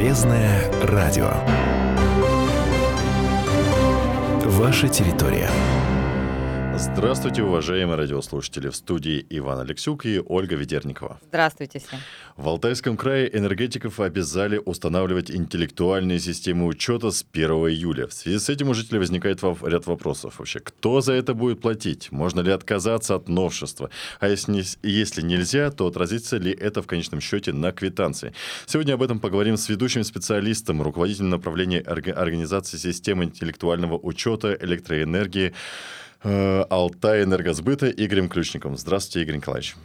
Полезное радио. Ваша территория. Здравствуйте, уважаемые радиослушатели. В студии Иван Алексюк и Ольга Ведерникова. Здравствуйте всем. В Алтайском крае энергетиков обязали устанавливать интеллектуальные системы учета с 1 июля. В связи с этим у жителей возникает ряд вопросов. Вообще, кто за это будет платить? Можно ли отказаться от новшества? А если, если нельзя, то отразится ли это в конечном счете на квитанции? Сегодня об этом поговорим с ведущим специалистом, руководителем направления организации системы интеллектуального учета электроэнергии Алтай Энергосбыта Игорем Ключником. Здравствуйте, Игорь Николаевич.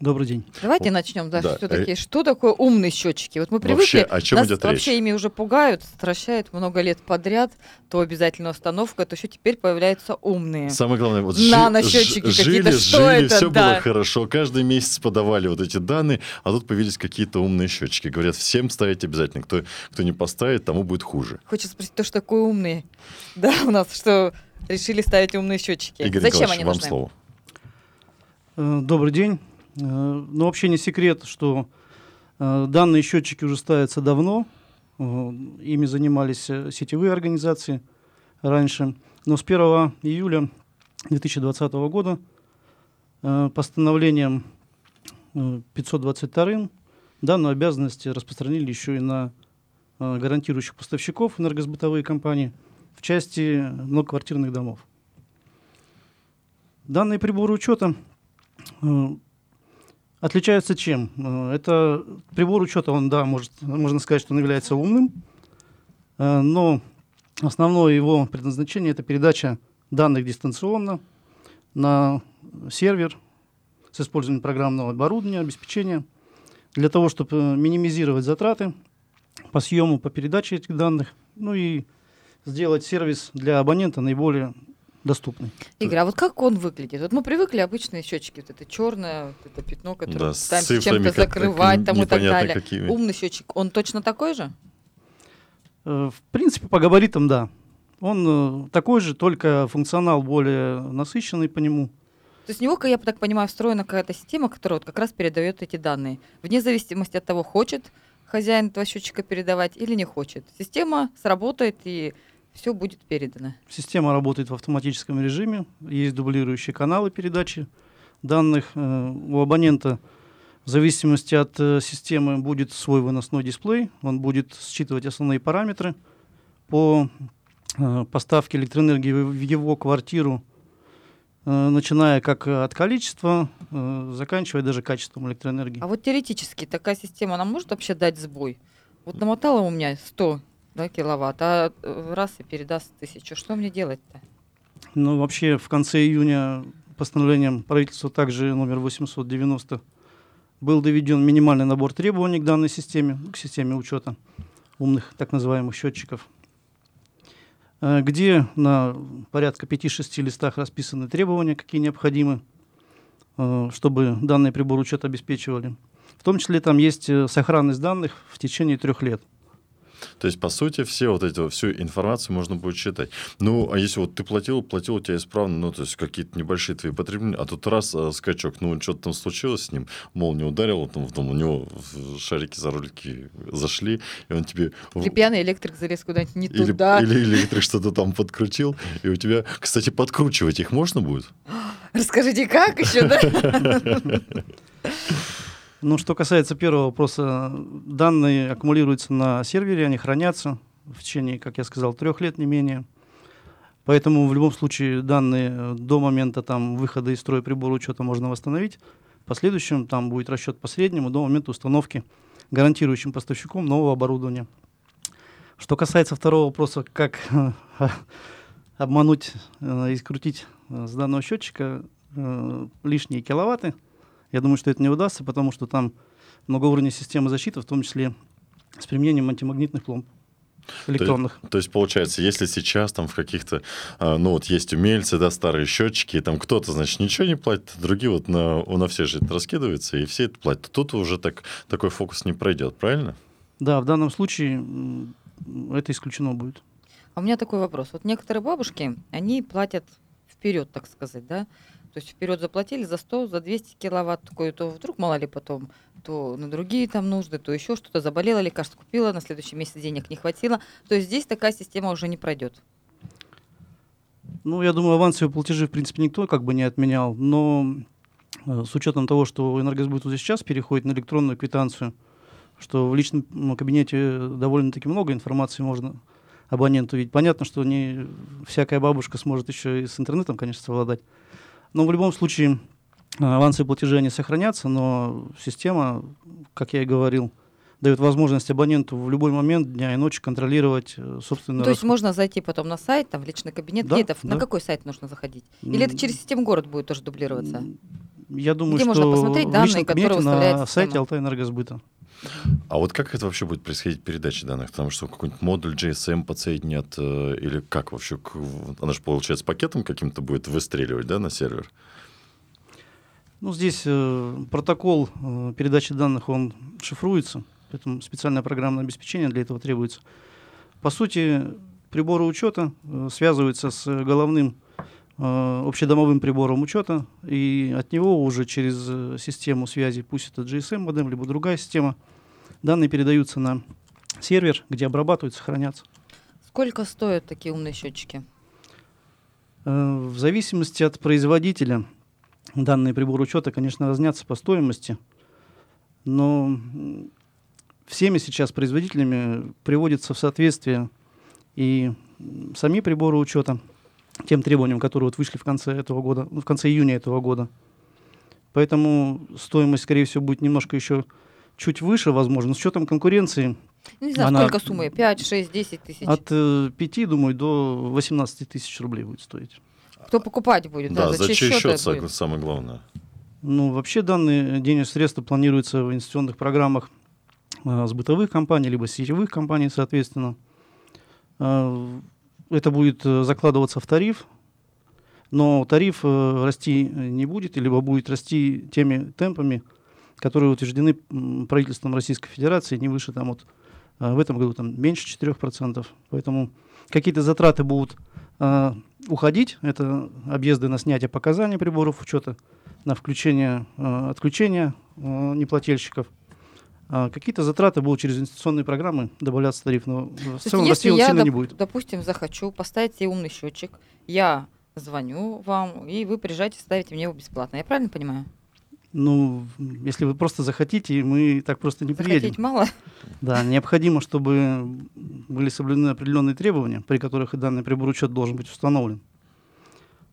Добрый день. Давайте начнем. Да, да. Что, такие, что такое умные счетчики? Вот мы привыкли, вообще, о чем нас идет вообще речь? ими уже пугают, стращают много лет подряд. То обязательно установка, то еще теперь появляются умные. Самое главное, вот наносчетчики какие-то. Что жили, это? все да. было хорошо. Каждый месяц подавали вот эти данные, а тут появились какие-то умные счетчики. Говорят, всем ставить обязательно. Кто, кто не поставит, тому будет хуже. Хочется спросить, то, что такое умные? Да, у нас что решили ставить умные счетчики. Игорь Зачем они вам нужны? слово. Э, добрый день. Э, ну, вообще не секрет, что э, данные счетчики уже ставятся давно. Ими занимались сетевые организации раньше. Но с 1 июля 2020 года постановлением 522 данную обязанность распространили еще и на гарантирующих поставщиков энергосбытовые компании – в части многоквартирных домов. Данные приборы учета э, отличаются чем? Э, это прибор учета, он, да, может, можно сказать, что он является умным, э, но основное его предназначение – это передача данных дистанционно на сервер с использованием программного оборудования, обеспечения, для того, чтобы минимизировать затраты по съему, по передаче этих данных, ну и сделать сервис для абонента наиболее доступный. Игорь, а вот как он выглядит? Вот мы привыкли обычные счетчики, вот это черное, вот это пятно, которое да, пытаемся чем-то закрывать там и так далее. Какими. Умный счетчик, он точно такой же? Э, в принципе, по габаритам, да. Он э, такой же, только функционал более насыщенный по нему. То есть в него, я так понимаю, встроена какая-то система, которая вот как раз передает эти данные. Вне зависимости от того, хочет хозяин этого счетчика передавать или не хочет. Система сработает и все будет передано. Система работает в автоматическом режиме, есть дублирующие каналы передачи данных. Э, у абонента в зависимости от э, системы будет свой выносной дисплей, он будет считывать основные параметры по э, поставке электроэнергии в его квартиру, начиная как от количества, заканчивая даже качеством электроэнергии. А вот теоретически такая система, она может вообще дать сбой? Вот намотала у меня 100 да, киловатт, а э, раз и передаст тысячу. Что мне делать-то? Ну, вообще, в конце июня постановлением правительства также номер 890 был доведен минимальный набор требований к данной системе, к системе учета умных так называемых счетчиков, э, где на порядка 5-6 листах расписаны требования, какие необходимы, э, чтобы данный прибор учета обеспечивали. В том числе там есть сохранность данных в течение трех лет – то есть, по сути, все вот эти, всю информацию можно будет читать. Ну, а если вот ты платил, платил у тебя исправно, ну, то есть какие-то небольшие твои потребления, а тут раз э, скачок, ну, что-то там случилось с ним, мол, не ударил, там, там у него шарики за ролики зашли, и он тебе... Или пьяный электрик залез куда-нибудь не или, туда. Или электрик что-то там подкрутил, и у тебя... Кстати, подкручивать их можно будет? Расскажите, как еще, да? Ну, что касается первого вопроса, данные аккумулируются на сервере, они хранятся в течение, как я сказал, трех лет не менее. Поэтому в любом случае данные до момента там, выхода из строя прибора учета можно восстановить. В последующем там будет расчет по среднему до момента установки гарантирующим поставщиком нового оборудования. Что касается второго вопроса, как обмануть э, и скрутить э, с данного счетчика э, лишние киловатты – я думаю, что это не удастся, потому что там многоуровневая система защиты, в том числе с применением антимагнитных пломб электронных. То, то есть, получается, если сейчас там в каких-то, а, ну вот есть умельцы, да, старые счетчики, и там кто-то, значит, ничего не платит, а другие вот на, на все же это раскидывается, и все это платят, тут уже так, такой фокус не пройдет, правильно? Да, в данном случае это исключено будет. А у меня такой вопрос. Вот некоторые бабушки, они платят вперед, так сказать, да, То есть вперед заплатили за 100, за 200 киловатт, такое, то вдруг мало ли потом, то на другие там нужды, то еще что-то заболело, лекарство купила, на следующий месяц денег не хватило. То есть здесь такая система уже не пройдет. Ну, я думаю, авансовые платежи, в принципе, никто как бы не отменял, но э, с учетом того, что энергосбыт уже сейчас переходит на электронную квитанцию, что в личном кабинете довольно-таки много информации можно абоненту видеть. Понятно, что не всякая бабушка сможет еще и с интернетом, конечно, совладать. Но в любом случае э, авансовые платежи, они сохранятся, но система, как я и говорил, дает возможность абоненту в любой момент дня и ночи контролировать э, собственно. Ну, то есть можно зайти потом на сайт, там, в личный кабинет, Да, где это, да. на какой сайт нужно заходить? Или это через систему город будет тоже дублироваться? Я думаю, Где что можно посмотреть в данные, личном которые кабинете на система? сайте Алтайэнергосбыта. А вот как это вообще будет происходить передача данных? Потому что какой-нибудь модуль GSM подсоединят э, или как вообще? Она же, получается, пакетом каким-то будет выстреливать, да, на сервер? Ну, здесь э, протокол э, передачи данных, он шифруется, поэтому специальное программное обеспечение для этого требуется. По сути, приборы учета э, связываются с головным общедомовым прибором учета, и от него уже через э, систему связи, пусть это GSM-модем, либо другая система, данные передаются на сервер, где обрабатываются, хранятся. Сколько стоят такие умные счетчики? Э, В зависимости от производителя данные приборы учета, конечно, разнятся по стоимости, но всеми сейчас производителями приводится в соответствие и сами приборы учета тем требованиям, которые вот вышли в конце этого года, ну, в конце июня этого года. Поэтому стоимость, скорее всего, будет немножко еще чуть выше, возможно, с учетом конкуренции Ну, не знаю, Она- сколько суммы? 5, 6, 10 тысяч? от э, 5, думаю, до 18 тысяч рублей будет стоить. Кто покупать будет? Да, за, за чей счет счет будет? самое главное? Ну, вообще данные денежные средства планируются в инвестиционных программах э, с бытовых компаний, либо сетевых компаний, соответственно. Э, это будет э, закладываться в тариф, но тариф э, расти не будет, либо будет расти теми темпами, которые утверждены правительством Российской Федерации, не выше там вот э, в этом году там меньше 4%. Поэтому какие-то затраты будут э, уходить. Это объезды на снятие показаний приборов учета, на включение, э, отключение э, неплательщиков. А какие-то затраты будут через инвестиционные программы добавляться тариф, но в То целом расти он сильно не доп- будет. допустим, захочу поставить себе умный счетчик, я звоню вам, и вы приезжаете, ставите мне его бесплатно. Я правильно понимаю? Ну, если вы просто захотите, мы так просто не приедем. Захотеть мало? Да, необходимо, чтобы были соблюдены определенные требования, при которых и данный прибор учет должен быть установлен.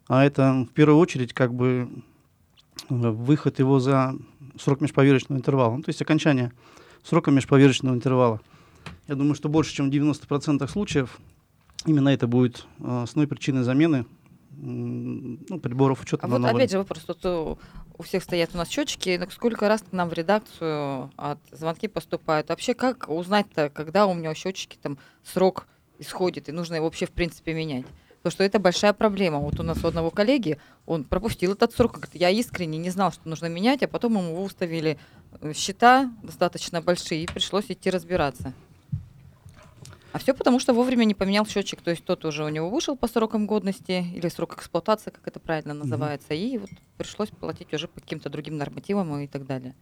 А это в первую очередь как бы э, выход его за срок межповерочного интервала, ну, то есть окончание срока межповерочного интервала. Я думаю, что больше, чем в 90% случаев именно это будет э, основной причиной замены ну, приборов учета А вот новые. опять же вопрос, тут э, у всех стоят у нас счетчики, но сколько раз к нам в редакцию от звонки поступают? Вообще, как узнать-то, когда у меня счетчики там срок исходит, и нужно его вообще в принципе менять? Потому что это большая проблема. Вот у нас у одного коллеги, он пропустил этот срок, говорит, я искренне не знал, что нужно менять, а потом ему выставили э, счета достаточно большие, и пришлось идти разбираться. А все потому, что вовремя не поменял счетчик. То есть тот уже у него вышел по срокам годности или срок эксплуатации, как это правильно называется. И вот пришлось платить уже по каким-то другим нормативам и так далее.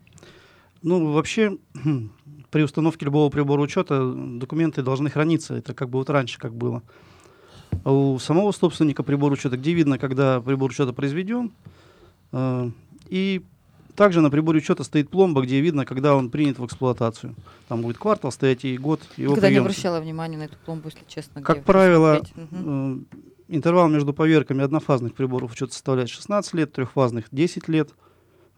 Ну, вообще, при установке любого прибора учета документы должны храниться. Это как бы вот раньше как было. А у самого собственника прибора учета, где видно, когда прибор учета произведен. э, и также на приборе учета стоит пломба, где видно, когда он принят в эксплуатацию. Там будет квартал стоять и год его Никогда не приема. обращала внимания на эту пломбу, если честно. Как правило, э, интервал между поверками однофазных приборов учета составляет 16 лет, трехфазных 10 лет.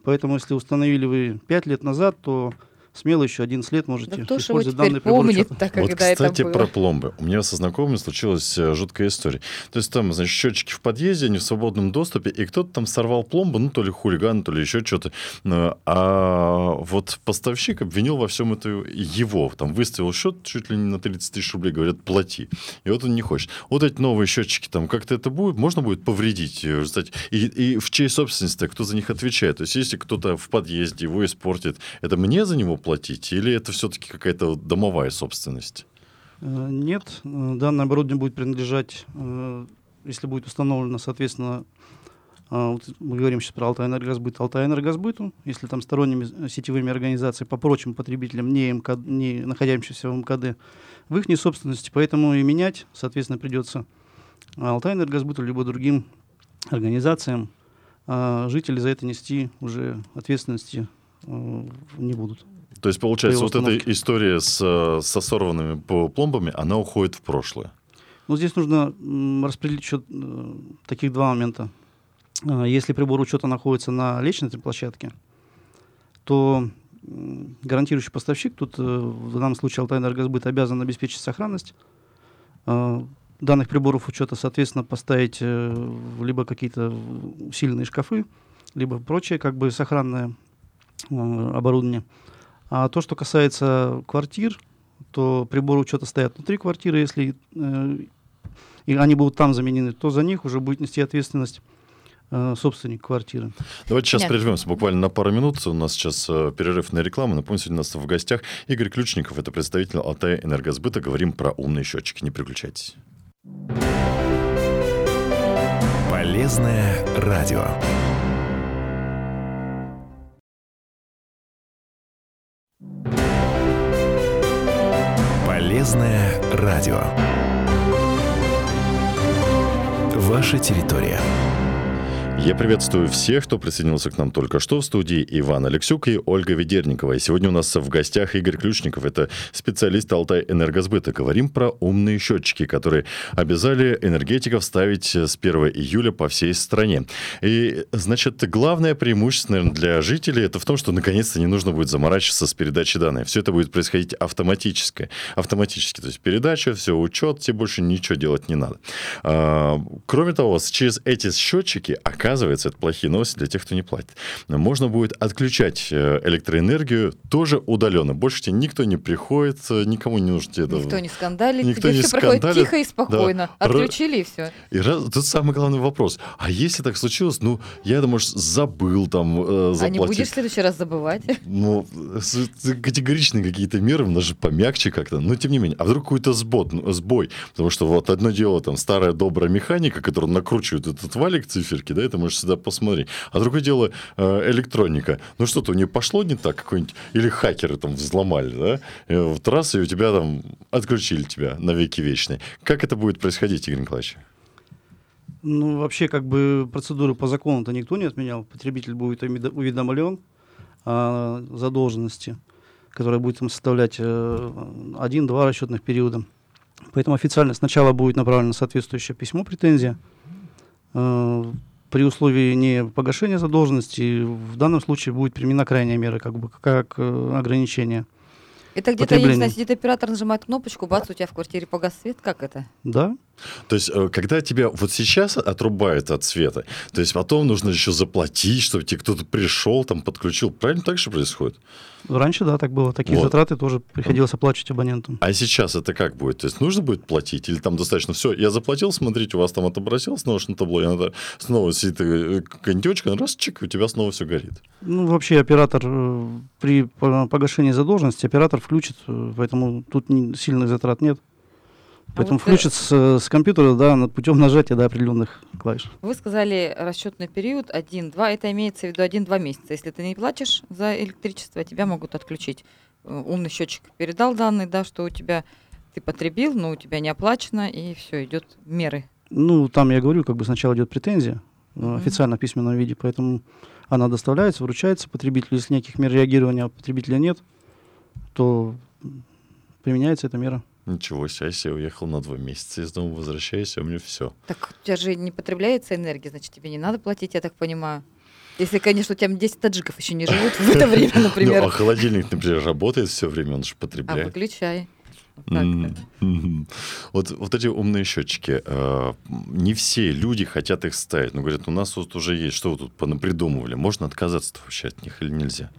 Поэтому, если установили вы 5 лет назад, то смело еще 11 лет можете Да кто использовать данный прибор помнит, учета. так вот, когда кстати, это было? про пломбы. У меня со знакомыми случилась э, жуткая история. То есть там, значит, счетчики в подъезде, они в свободном доступе, и кто-то там сорвал пломбу, ну, то ли хулиган, то ли еще что-то. Ну, А вот поставщик обвинил во всем это его. Там выставил счет чуть ли не на 30 тысяч рублей, говорят, плати. И вот он не хочет. Вот эти новые счетчики, там как-то это будет, можно будет повредить. э, кстати, И, и в чьей собственности, кто за них отвечает? То есть, если кто-то в подъезде его испортит, это мне за него платить? Или это все-таки какая-то домовая собственность? Э, Нет, э, данное оборудование будет принадлежать, э, если будет установлено, соответственно, вот мы говорим сейчас про Алтайэнергосбыт. Алтайэнергосбыту, если там сторонними сетевыми организациями по прочим потребителям, не, МК, не находящимся в МКД, в их собственности, поэтому и менять, соответственно, придется Алтайэнергосбыту, либо другим организациям. А жители за это нести уже ответственности не будут. То есть, получается, вот эта история с, со сорванными пломбами, она уходит в прошлое? Ну, здесь нужно распределить еще э, таких два момента. А, если прибор учета находится на личной площадке, то гарантирующий поставщик, тут э, в данном случае Алтайэнергосбыт обязан обеспечить сохранность данных приборов учета, соответственно, поставить э, либо какие-то усиленные шкафы, либо прочее как бы сохранное э, оборудование. А то, что касается квартир, то приборы учета стоят внутри квартиры, если и они будут там заменены, то за них уже будет нести ответственность Э, собственник квартиры. Давайте сейчас Нет. прервемся буквально на пару минут. У нас сейчас э, перерыв на рекламу. Напомню, сегодня у нас в гостях Игорь Ключников, это представитель Алтай Энергосбыта. Говорим про умные счетчики. Не переключайтесь. Полезное радио. Полезное радио. Ваша территория. Я приветствую всех, кто присоединился к нам только что в студии. Иван Алексюк и Ольга Ведерникова. И сегодня у нас в гостях Игорь Ключников. Это специалист Алтай Энергосбыта. Говорим про умные счетчики, которые обязали энергетиков ставить с 1 июля по всей стране. И, значит, главное преимущество, наверное, для жителей это в том, что наконец-то не нужно будет заморачиваться с передачей данных. Все это будет происходить автоматически. Автоматически. То есть передача, все, учет, тебе больше ничего делать не надо. А, кроме того, через эти счетчики, оказывается, оказывается, это плохие новости для тех, кто не платит. Можно будет отключать э, электроэнергию тоже удаленно. Больше тебе никто не приходит, э, никому не нужно тебе... Никто не скандалит, никто тебе не все скандалит. проходит тихо и спокойно. Да. Отключили и все. И раз, тут самый главный вопрос. А если так случилось, ну, я, может, забыл там э, заплатить. А не будешь в следующий раз забывать? Ну, категоричные какие-то меры, даже помягче как-то. Но, тем не менее. А вдруг какой-то ну, сбой? Потому что вот одно дело, там, старая добрая механика, которая накручивает этот валик циферки, да, это можешь сюда посмотреть. А другое дело э, электроника. Ну что-то у нее пошло не так какой-нибудь, или хакеры там взломали, да, вот раз, и у тебя там отключили тебя на веки вечные. Как это будет происходить, Игорь Николаевич? Ну, вообще, как бы процедуры по закону-то никто не отменял. Потребитель будет уведомлен о задолженности, которая будет ему составлять э, один-два расчетных периода. Поэтому официально сначала будет направлено соответствующее письмо, претензия. При условии не погашения задолженности в данном случае будет применена крайняя мера, как бы как э, ограничение. Это где-то, я не знаю, сидит оператор, нажимает кнопочку, бац, у тебя в квартире погас свет, как это? Да. То есть, э, когда тебя вот сейчас отрубают от света, то есть потом нужно еще заплатить, чтобы тебе кто-то пришел, там подключил. Правильно так же происходит? Раньше, да, так было. Такие вот. затраты тоже приходилось оплачивать абонентам. А сейчас это как будет? То есть нужно будет платить? Или там достаточно все, я заплатил, смотрите, у вас там отобразилось снова на табло, и надо снова сидит э, кондючка, раз, чик, у тебя снова все горит. Ну, вообще оператор э, при погашении задолженности, оператор включит, поэтому тут сильных затрат нет. Поэтому а вот включит с, с компьютера да, путем нажатия до определенных клавиш. Вы сказали расчетный период 1-2. Это имеется в виду 1-2 месяца. Если ты не платишь за электричество, тебя могут отключить. Э, умный счетчик передал данные, да, что у тебя ты потребил, но у тебя не оплачено, и все, идет меры. Ну, там я говорю, как бы сначала идет претензия mm-hmm. официально в письменном виде, поэтому она доставляется, вручается потребителю. Если никаких мер реагирования потребителя нет, то применяется эта мера. Ничего себе, я уехал на два месяца из дома, возвращаюсь, а у меня все. Так у тебя же не потребляется энергия, значит, тебе не надо платить, я так понимаю. Если, конечно, у тебя 10 таджиков еще не живут в это время, ну, например. Ну, а холодильник, например, работает все время, он же потребляет. А выключай. Вот, вот эти умные счетчики, э, не все люди хотят их ставить. Но говорят, у нас тут уже есть, что вы тут понапридумывали. Можно отказаться вообще от них или нельзя?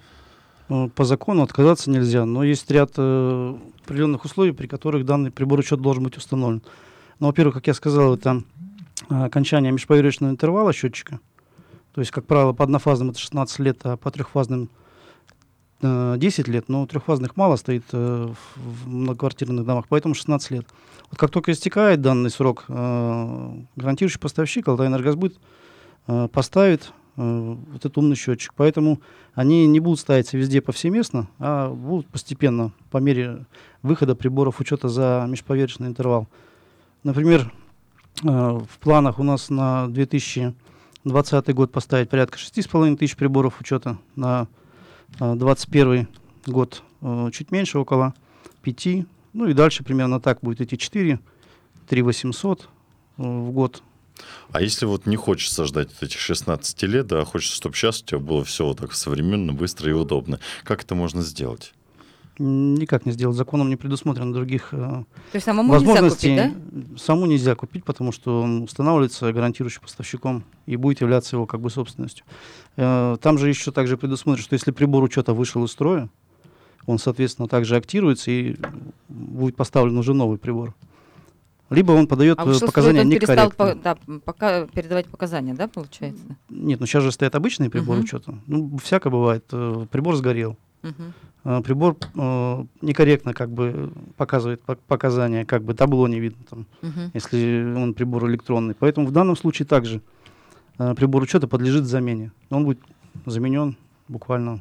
Э, по закону отказаться нельзя, но есть ряд э, определенных условий, при которых данный прибор учета должен быть установлен. Ну, во-первых, как я сказал, это э, окончание межповерочного интервала счетчика. То есть, как правило, по однофазным это 16 лет, а по трехфазным э, 10 лет. Но трехфазных мало стоит э, в многоквартирных домах, поэтому 16 лет. Вот как только истекает данный срок, э, гарантирующий поставщик Алтайэнергосбыт э, поставит э, этот умный счетчик. Поэтому они не будут ставиться везде повсеместно, а будут постепенно по мере выхода приборов учета за межповерочный интервал. Например, э, в планах у нас на 2020 год поставить порядка 6,5 тысяч приборов учета, на 2021 год чуть меньше, около 5, ну и дальше примерно так будет идти 4, 3 800 в год а если вот не хочется ждать этих 16 лет, да, а хочется, чтобы сейчас у тебя было все вот так современно, быстро и удобно, как это можно сделать? Никак не сделать. Законом не предусмотрено других э, То есть самому возможностей. Нельзя купить, да? Саму нельзя купить, потому что он устанавливается гарантирующим поставщиком и будет являться его как бы собственностью. Э, там же еще также предусмотрено, что если прибор учета вышел из строя, он, соответственно, также актируется и будет поставлен уже новый прибор. Либо он подает а показания он некорректно. по, да, пока, передавать показания, да, получается? Нет, ну сейчас же стоят обычные приборы uh-huh. учета. Ну, всяко бывает. Э, прибор сгорел. Uh-huh. Прибор э, некорректно как бы показывает показания, как бы табло не видно там, uh-huh. если он прибор электронный. Поэтому в данном случае также э, прибор учета подлежит замене. Он будет заменен буквально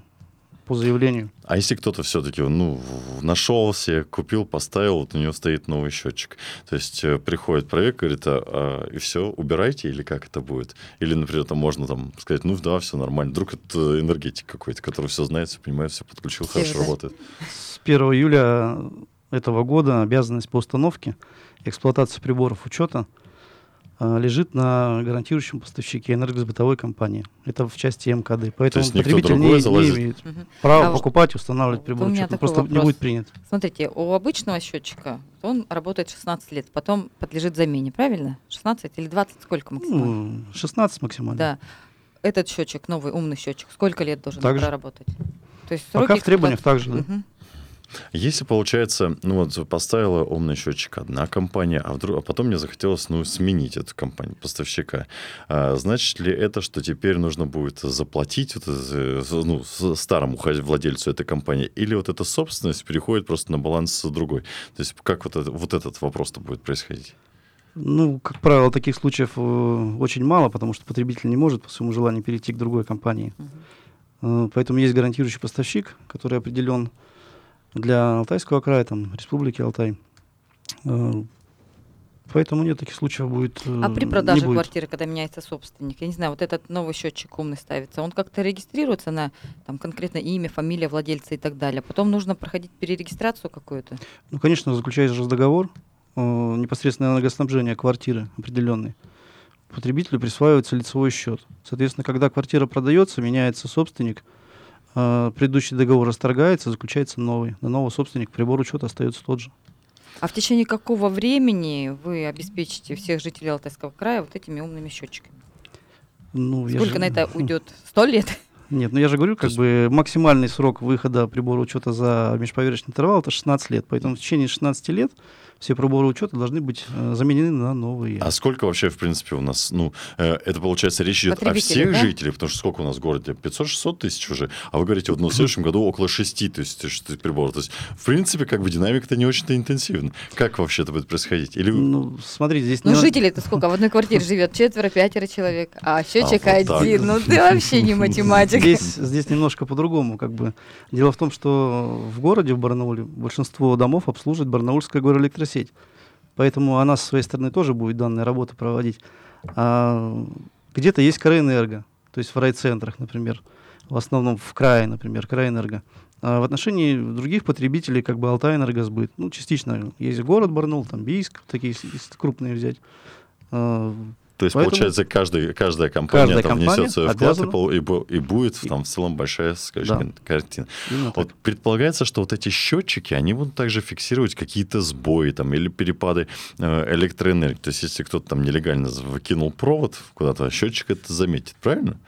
по заявлению. А если кто-то все-таки ну, нашел себе, купил, поставил, вот у него стоит новый счетчик. То есть э, приходит проект, говорит, а, а, и все, убирайте, или как это будет? Или, например, там можно там сказать, ну да, все нормально. Вдруг это энергетик какой-то, который все знает, все понимает, все подключил, все хорошо работает. С 1 июля этого года обязанность по установке эксплуатации приборов учета – лежит на гарантирующем поставщике энергосбытовой компании. Это в части МКД. Поэтому потребитель не, не имеет угу. права а покупать, устанавливать прибор. Он просто вопрос. не будет принят. Смотрите, у обычного счетчика он работает 16 лет, потом подлежит замене, правильно? 16 или 20, сколько максимально? Ну, 16 максимально. Да. Этот счетчик, новый умный счетчик, сколько лет должен так проработать? То есть Пока в требованиях также, да. Угу. Если, получается, ну вот поставила умный счетчик одна компания, а, вдруг, а потом мне захотелось ну, сменить эту компанию, поставщика, а, значит ли это, что теперь нужно будет заплатить вот это, ну, старому владельцу этой компании, или вот эта собственность переходит просто на баланс другой? То есть как вот, это, вот этот вопрос-то будет происходить? Ну, как правило, таких случаев э, очень мало, потому что потребитель не может по своему желанию перейти к другой компании. Uh-huh. Поэтому есть гарантирующий поставщик, который определен для Алтайского края, там, Республики Алтай. Э, поэтому нет таких случаев будет. А при продаже квартиры, когда меняется собственник, я не знаю, вот этот новый счетчик умный ставится, он как-то регистрируется на там конкретно имя, фамилия владельца и так далее. Потом нужно проходить перерегистрацию какую-то. Ну, конечно, заключается же договор э, непосредственно энергоснабжения квартиры определенной. Потребителю присваивается лицевой счет. Соответственно, когда квартира продается, меняется собственник, э, предыдущий договор расторгается, заключается новый. На нового собственника прибор учета остается тот же. А в течение какого времени вы обеспечите всех жителей Алтайского края вот этими умными счетчиками? Ну, Сколько же... на это уйдет? Сто лет? Нет, ну я же говорю, как бы максимальный срок выхода прибора учета за межповерочный интервал это 16 лет. Поэтому в течение 16 лет все проборы учета должны быть э, заменены на новые. А сколько вообще, в принципе, у нас, ну, э, это получается речь идет о всех да? жителях, потому что сколько у нас в городе? 500-600 тысяч уже, а вы говорите, вот ну, в следующем году около 6 тысяч приборов. То есть, в принципе, как бы динамика-то не очень-то интенсивна. Как вообще это будет происходить? Или... Ну, смотрите, здесь... Ну, не... жителей-то сколько? В одной квартире живет четверо, пятеро человек, а счетчик а, вот один. Так. Ну, ты вообще не математик. Здесь, здесь немножко по-другому, как бы. Дело в том, что в городе, в Барнауле, большинство домов обслуживает Барнаульская горэлектросеть. Поэтому она с своей стороны тоже будет данные работы проводить. А где-то есть Крайэнерго, то есть в райцентрах, например, в основном в крае, например, Крайэнерго. А в отношении других потребителей, как бы Алтайэнергосбыт, ну, частично есть город Барнаул, там Бийск, такие крупные взять. То есть, Поэтому получается, каждый, каждая компания каждая там компания внесет свой вклад и, и, будет там в целом большая, скажем, да. картина. Именно вот так. предполагается, что вот эти счетчики, они будут также фиксировать какие-то сбои там или перепады э, электроэнергии. То есть, если кто-то там нелегально выкинул провод куда-то, счетчик это заметит, правильно?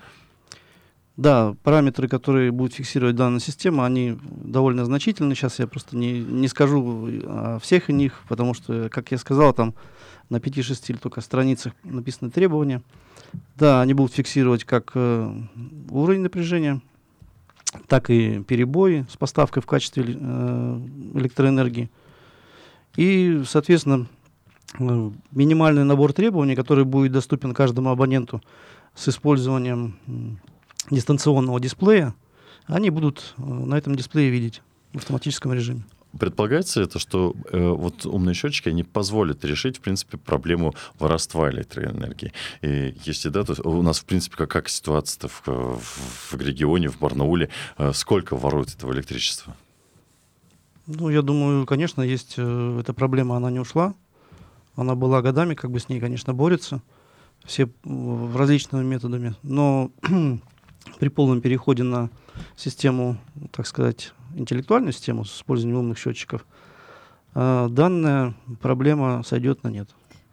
Да, параметры, которые будут фиксировать данная система, они довольно значительны. Сейчас я просто не, не скажу о всех них, потому что, как я сказал, там на 5-6 или только страницах написаны требования. Да, они будут фиксировать как э, уровень напряжения, так и перебои с поставкой в качестве э, электроэнергии. И, соответственно, э, минимальный набор требований, который будет доступен каждому абоненту с использованием м, дистанционного дисплея, они будут э, на этом дисплее видеть в автоматическом режиме. Предполагается это, что э, вот умные счетчики, они позволят решить, в принципе, проблему воровства электроэнергии. И если да, то у нас, в принципе, как, как ситуация в, в, в регионе, в Барнауле, э, сколько воруют этого электричества? Ну, я думаю, конечно, есть э, эта проблема, она не ушла. Она была годами, как бы с ней, конечно, борются все э, различными методами. Но при полном переходе на систему, так сказать, интеллектуальную систему с использованием умных счетчиков, э, данная проблема сойдет на нет.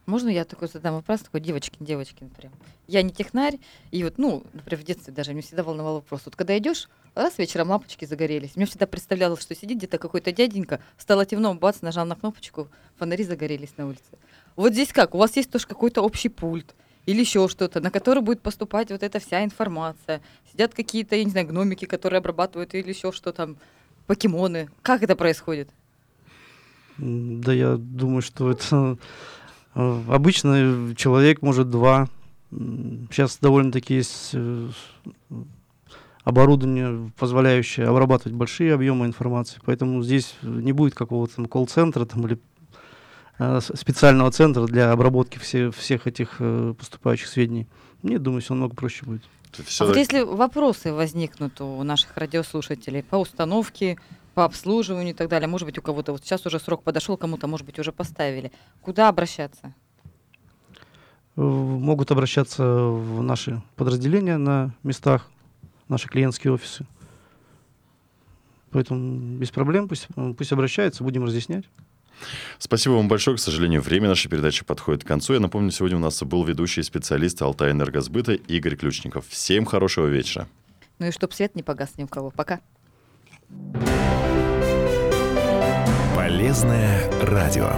Можно я такой задам вопрос, такой девочкин прям. Я не технарь, и вот, ну, например, в детстве даже мне всегда волновал вопрос. Вот когда идешь, раз вечером лампочки загорелись. Мне всегда представлялось, что сидит где-то какой-то дяденька, стало темно, бац, нажал на кнопочку, фонари загорелись на улице. Вот здесь как? У вас есть тоже какой-то общий пульт или еще что-то, на который будет поступать вот эта вся информация. Сидят какие-то, я не знаю, гномики, которые обрабатывают или еще что там, покемоны. Как это происходит? Да я думаю, что это э, обычно человек может два. Сейчас довольно-таки есть э, оборудование, позволяющее обрабатывать большие объемы информации, поэтому здесь не будет какого-то колл-центра там, или э, специального центра для обработки все, всех этих поступающих сведений. Мне думаю, все намного проще будет. А вот если вопросы возникнут у наших радиослушателей по установке, по обслуживанию и так далее, может быть, у кого-то вот сейчас уже срок подошел, кому-то, может быть, уже поставили, куда обращаться? Э, могут обращаться в наши подразделения на местах, наши клиентские офисы. Поэтому без проблем, пусть, пусть обращаются, будем разъяснять. Спасибо вам большое. К сожалению, время нашей передачи подходит к концу. Я напомню, сегодня у нас был ведущий специалист Алтай Энергосбыта Игорь Ключников. Всем хорошего вечера. Ну и чтоб свет не погас ни у кого. Пока. Полезное радио.